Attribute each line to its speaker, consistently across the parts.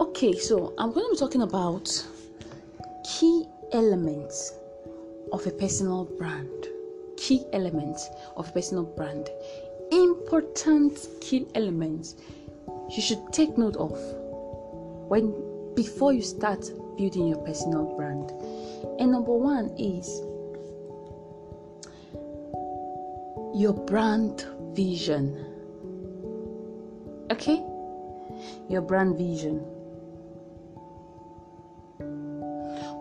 Speaker 1: Okay, so I'm going to be talking about key elements of a personal brand. Key elements of a personal brand. Important key elements you should take note of when before you start building your personal brand. And number one is your brand vision. Okay? Your brand vision.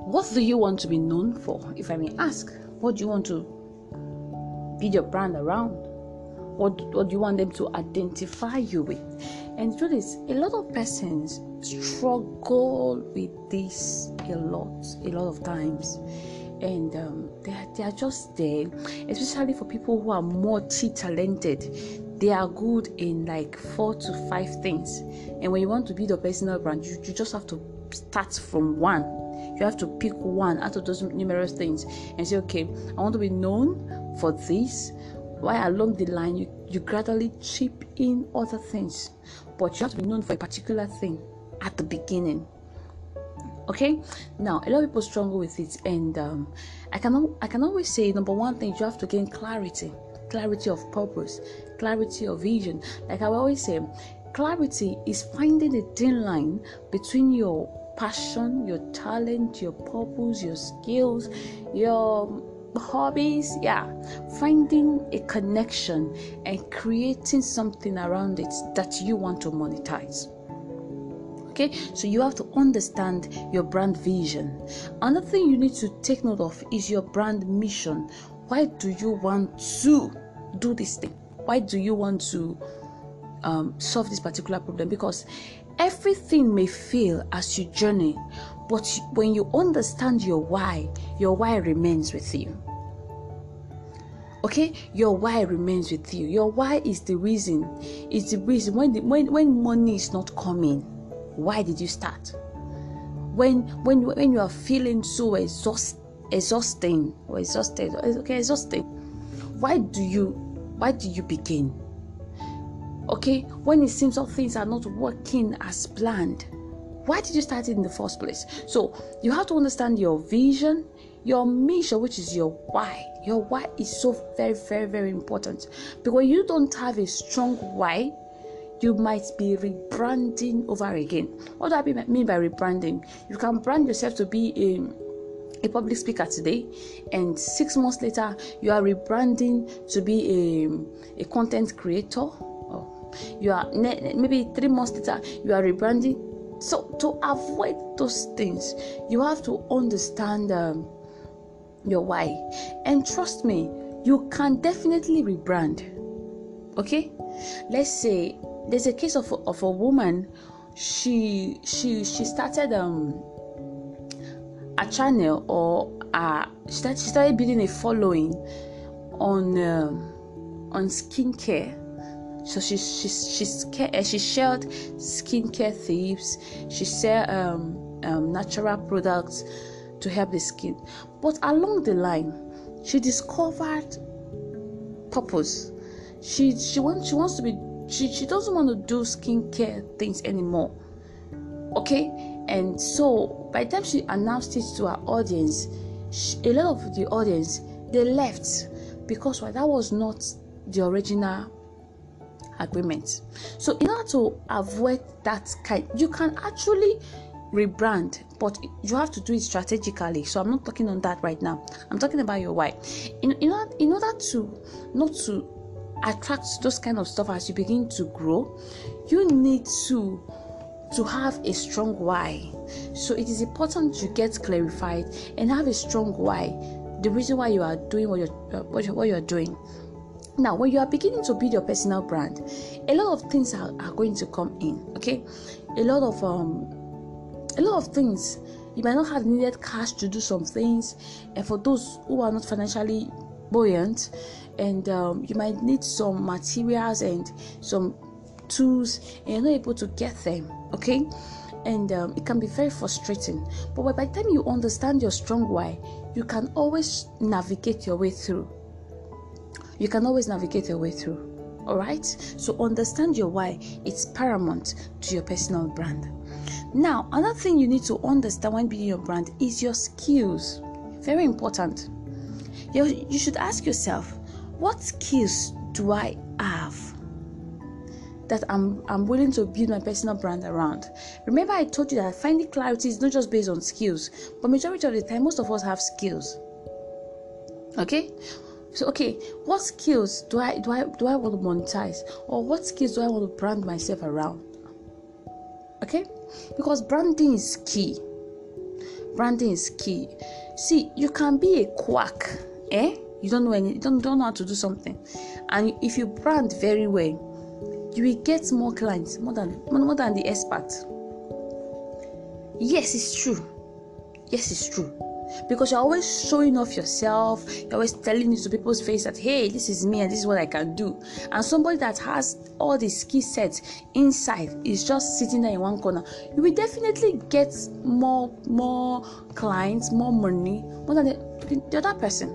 Speaker 1: What do you want to be known for? If I may ask, what do you want to build your brand around? What, what do you want them to identify you with? And the truth is, a lot of persons struggle with this a lot, a lot of times. And um, they, are, they are just there, especially for people who are multi talented. They are good in like four to five things. And when you want to build a personal brand, you, you just have to start from one. You have to pick one out of those numerous things and say, okay, I want to be known for this. While along the line, you, you gradually chip in other things, but you have to be known for a particular thing at the beginning. Okay, now a lot of people struggle with it, and um, I can I can always say number one thing you have to gain clarity, clarity of purpose, clarity of vision. Like I always say, clarity is finding a thin line between your passion, your talent, your purpose, your skills, your hobbies. Yeah, finding a connection and creating something around it that you want to monetize. Okay, so you have to understand your brand vision. Another thing you need to take note of is your brand mission. Why do you want to do this thing? Why do you want to um, solve this particular problem? Because everything may fail as you journey, but when you understand your why, your why remains with you. Okay, your why remains with you. Your why is the reason. It's the reason when the, when when money is not coming. Why did you start? When when when you are feeling so exhaust, exhausting or exhausted, okay, exhausting. Why do you why do you begin? Okay, when it seems all things are not working as planned, why did you start it in the first place? So you have to understand your vision, your mission, which is your why. Your why is so very, very, very important because you don't have a strong why, you might be rebranding over again. What do I mean by rebranding? You can brand yourself to be a, a public speaker today, and six months later, you are rebranding to be a, a content creator. You are maybe three months later, you are rebranding. So, to avoid those things, you have to understand um, your why, and trust me, you can definitely rebrand. Okay, let's say there's a case of of a woman she she she started um a channel or uh she started, she started building a following on um, on skincare so she she she she, she shared skincare tips. She shared um, um, natural products to help the skin. But along the line she discovered purpose. She she wants she wants to be she, she doesn't want to do skincare things anymore. Okay? And so by the time she announced it to her audience she, a lot of the audience they left. Because well, that was not the original agreement. So in order to avoid that kind you can actually rebrand but you have to do it strategically. So i'm not talking on that right now. I'm talking about your why. In, in, order, in order to not to attract those kind of stuff as you begin to grow you need to to have a strong why. So it is important you get clarified and have a strong why. The reason why you are doing what you're what, you're, what you're doing now when you are beginning to build your personal brand a lot of things are, are going to come in okay? A lot of um a lot of things you might not have needed cash to do some things and for those who are not financially buoyant and um, you might need some materials and some tools and you're not able to get them okay? And um, it can be very frustrating. But by the time you understand your strong why you can always navigate your way through you can always navigate your way through All right. So understand your why. It's paramount to your personal brand. Now, another thing you need to understand when building your brand is your skills. Very important. You, you should ask yourself, what skills do I have that I'm I'm willing to build my personal brand around? Remember, I told you that finding clarity is not just based on skills, but majority of the time, most of us have skills. Okay, so okay, what skills do I do I do I want to monetize, or what skills do I want to brand myself around? Okay, because branding is key. Branding is key. See, you can be a quack, eh? You don't know any, you don't, don't know how to do something, and if you brand very well, you will get more clients more than more than the expert. Yes, it's true. Yes, it's true because you're always showing off yourself you're always telling it to people's face that hey this is me and this is what i can do and somebody that has all the skill sets inside is just sitting there in one corner you will definitely get more more clients more money more than the, the other person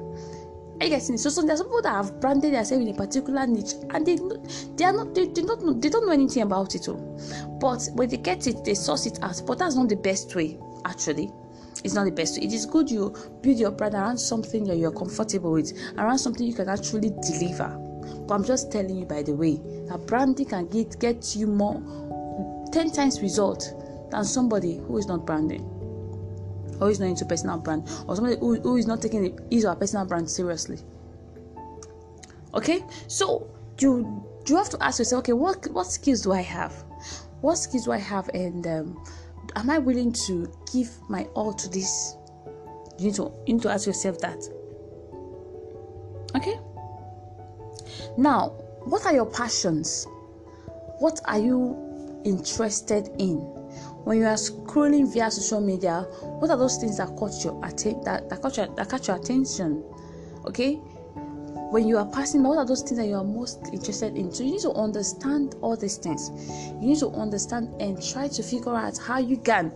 Speaker 1: are you getting it? So, so there's people that have branded themselves in a particular niche and they they are not they, they don't know they don't know anything about it all. But when they get it, they source it out. But that's not the best way, actually it's not the best. It is good you build your brand around something that you're comfortable with, around something you can actually deliver. But I'm just telling you, by the way, that branding can get get you more, ten times result than somebody who is not branding, or is not into personal brand, or somebody who, who is not taking his or personal brand seriously. Okay, so you you have to ask yourself, okay, what what skills do I have? What skills do I have, and um, am I willing to give my all to this? You need to you need to ask yourself that. Okay? Now, what are your passions? What are you interested in? When you are scrolling via social media, what are those things that caught your atten- that, that caught your that caught your attention? Okay? When you are passing what are those things that you are most interested in? So you need to understand all these things. You need to understand and try to figure out how you can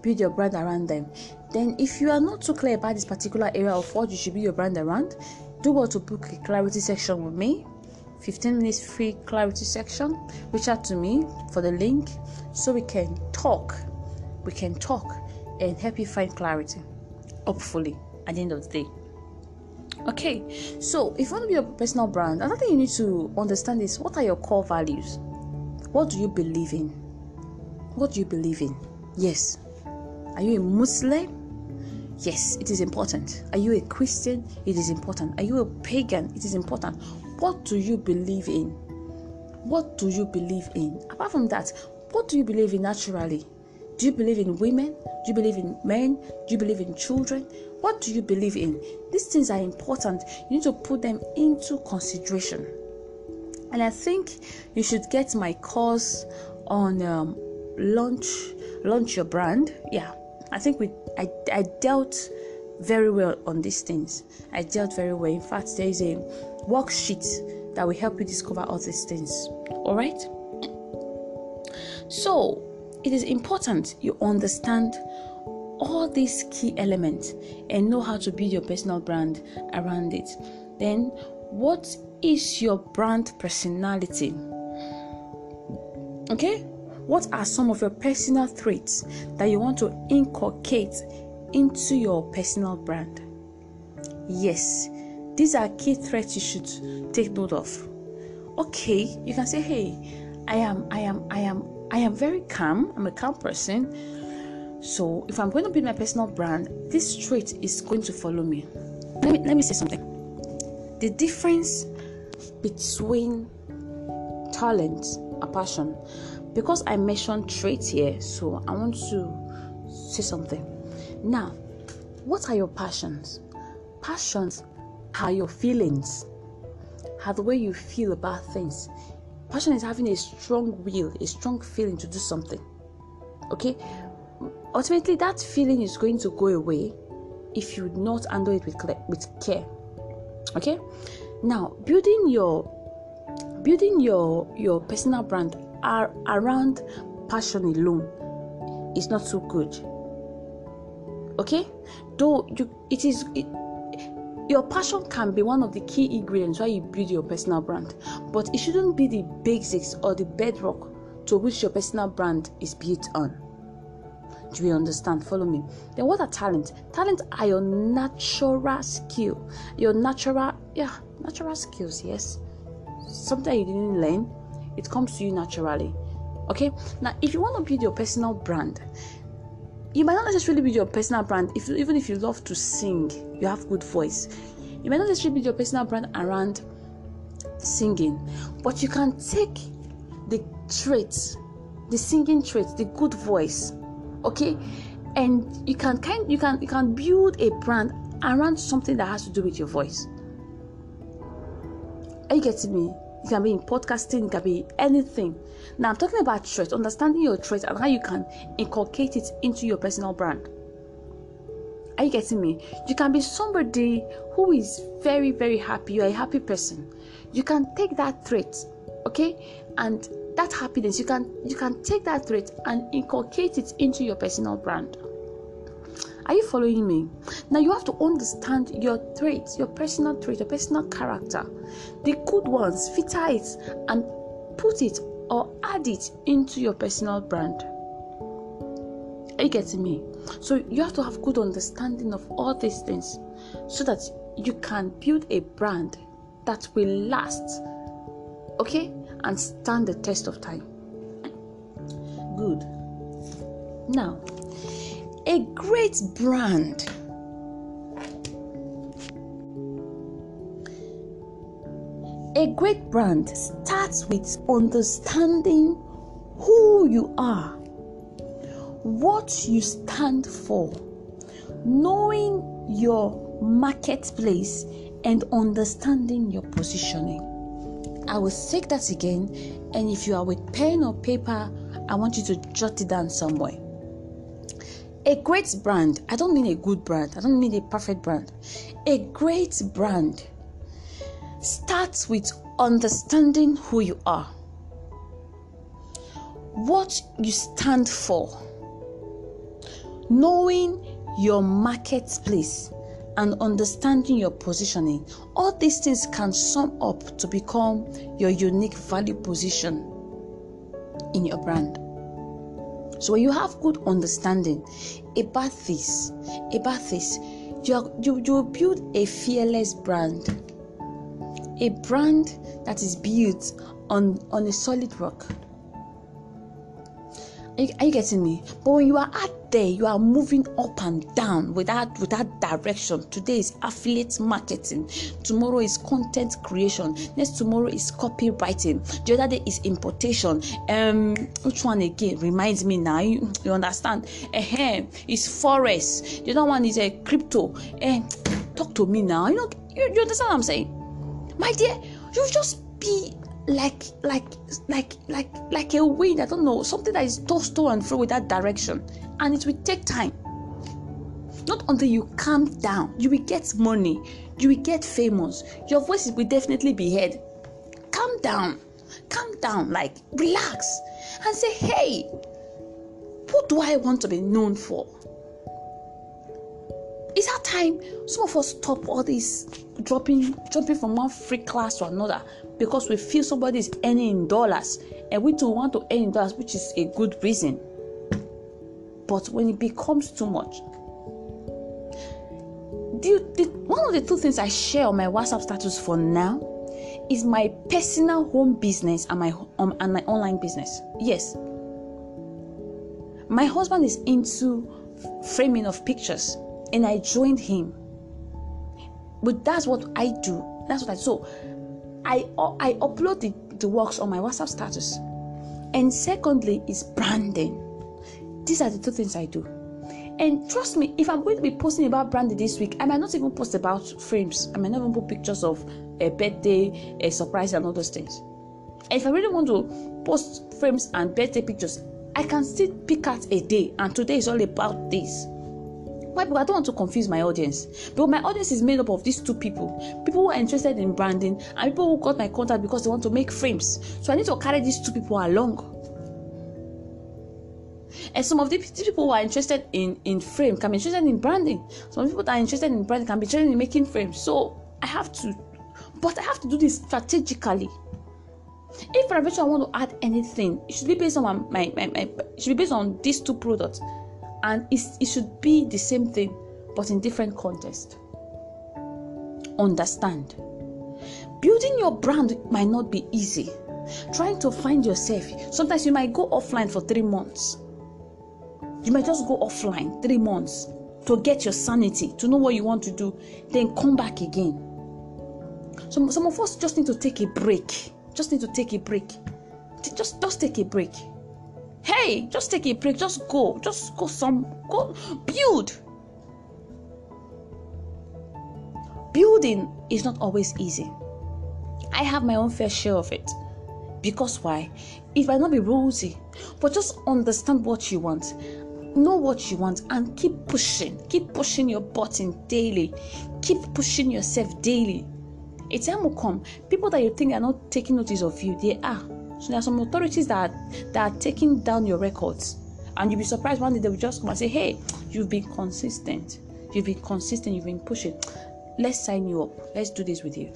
Speaker 1: build your brand around them. Then if you are not too clear about this particular area of what you should build your brand around do what to book a clarity section with me. 15 minutes free clarity section. Reach out to me for the link so we can talk. We can talk and help you find clarity hopefully at the end of the day Okay, so if you want to be a personal brand, another thing you need to understand is what are your core values? What do you believe in? What do you believe in? Yes. Are you a Muslim? Yes, it is important. Are you a Christian? It is important. Are you a pagan? It is important. What do you believe in? What do you believe in? Apart from that, what do you believe in naturally? Do you believe in women? Do you believe in men? Do you believe in children? What do you believe in? These things are important. You need to put them into consideration. And I think you should get my course on um, launch launch your brand. Yeah, I think we I, I dealt very well on these things. I dealt very well. In fact, there is a worksheet that will help you discover all these things. All right. So it is important you understand all these key elements and know how to build your personal brand around it. Then, what is your brand personality? Okay, what are some of your personal traits that you want to inculcate into your personal brand? Yes, these are key traits you should take note of. Okay, you can say, "Hey, I am, I am, I am, I am very calm. I'm a calm person." So if I'm going to build my personal brand, this trait is going to follow me. Let me let me say something. The difference between talent and passion, because I mentioned traits here, so I want to say something. Now, what are your passions? Passions are your feelings, are the way you feel about things. Passion is having a strong will, a strong feeling to do something. Okay, ultimately that feeling is going to go away if you not handle it with with care. Okay? Now building your building your your personal brand are around passion alone is not so good. Okay? Though you it is it, your passion can be one of the key ingredients why you build your personal brand, but it shouldn't be the basics or the bedrock to which your personal brand is built on. Do you understand? Follow me. Then what are talent? Talent are your natural skill, your natural, yeah, natural skills. Yes, something you didn't learn, it comes to you naturally. Okay. Now, if you want to build your personal brand, you might not necessarily build your personal brand if even if you love to sing you have good voice you might not necessarily build your personal brand around singing but you can take the traits the singing traits the good voice okay and you can kind you can you can build a brand around something that has to do with your voice are you getting me it can be in podcasting, it can be anything. Now, I'm talking about traits, understanding your traits and how you can inculcate it into your personal brand. Are you getting me? You can be somebody who is very, very happy. You're a happy person. You can take that trait, okay, and that happiness. You can you can take that trait and inculcate it into your personal brand. Are you following me? Now you have to understand your traits, your personal traits, your personal character. The good ones, filter it and put it or add it into your personal brand. Are you getting me? So you have to have good understanding of all these things so that you can build a brand that will last, okay, and stand the test of time. Good. Now, a great brand. A great brand starts with understanding who you are, what you stand for, knowing your marketplace, and understanding your positioning. I will say that again, and if you are with pen or paper, I want you to jot it down somewhere. A great brand, I don't mean a good brand, I don't mean a perfect brand. A great brand starts with understanding who you are, what you stand for, knowing your marketplace, and understanding your positioning. All these things can sum up to become your unique value position in your brand. So when you have good understanding about this, about this, you, are, you you build a fearless brand, a brand that is built on on a solid rock. Are you, are you getting me? But when you are out there, you are moving up and down without without direction. Today is affiliate marketing. Tomorrow is content creation. Next tomorrow is copywriting. The other day is importation. Um, which one again reminds me now? You, you understand? Uh-huh. It's forex. The other one is a uh, crypto. Uh, talk to me now. You know, you, you understand what I'm saying? My dear, you just be like like like like like a wind i don't know something that is tossed to and fro with that direction and it will take time. Not until you calm down you will get money you will get famous your voice will definitely be heard. Calm down calm down like relax and say hey what do i want to be known for? It's that time some of us stop all this dropping jumping from one free class to another because we feel somebody is earning in dollars and we too want to earn dollars, which is a good reason. But when it becomes too much, the, one of the two things I share on my WhatsApp status for now is my personal home business and my um, and my online business. Yes, my husband is into framing of pictures, and I joined him. But that's what I do. That's what I so I I upload the, the works on my WhatsApp status. And secondly is branding. These are the two things I do. And trust me, if I'm going to be posting about branding this week, I might not even post about frames. I might not even put pictures of a birthday, a surprise, and all those things. And if I really want to post frames and birthday pictures, I can still pick out a day, and today is all about this. Why? Because I don't want to confuse my audience. But my audience is made up of these two people people who are interested in branding and people who got my contact because they want to make frames. So I need to carry these two people along. And some of these people who are interested in in frame can be interested in branding. Some people that are interested in branding can be interested in making frames. So I have to, but I have to do this strategically. If I eventually want to add anything, it should be based on my, my, my, it should be based on these two products, and it should be the same thing, but in different context. Understand. Building your brand might not be easy. Trying to find yourself. Sometimes you might go offline for three months. You might just go offline three months to get your sanity, to know what you want to do, then come back again. Some, some of us just need to take a break. Just need to take a break. Just, just take a break. Hey, just take a break. Just go. Just go some. Go build. Building is not always easy. I have my own fair share of it. Because why? It might not be rosy, but just understand what you want. Know what you want and keep pushing. Keep pushing your button daily. Keep pushing yourself daily. A time will come, people that you think are not taking notice of you, they are. So there are some authorities that that are taking down your records. And you'll be surprised one day they will just come and say, Hey, you've been consistent. You've been consistent, you've been pushing. Let's sign you up. Let's do this with you.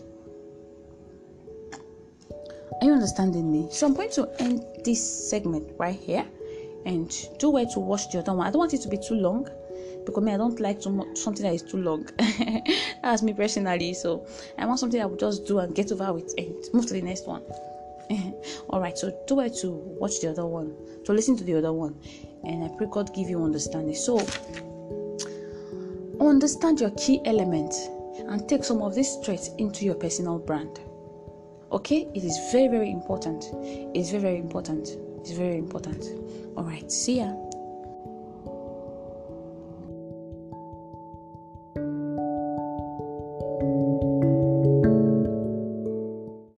Speaker 1: Are you understanding me? So I'm going to end this segment right here and do well to watch the other one. I don't want it to be too long because me, I don't like too much, something that is too long. That's me personally. So I want something I will just do and get over with and move to the next one. All right. So do well to watch the other one, to listen to the other one, and I pray God give you understanding. So understand your key element and take some of these traits into your personal brand. Okay, it is very, very important. It's very, very important. It's very important. All right, see ya.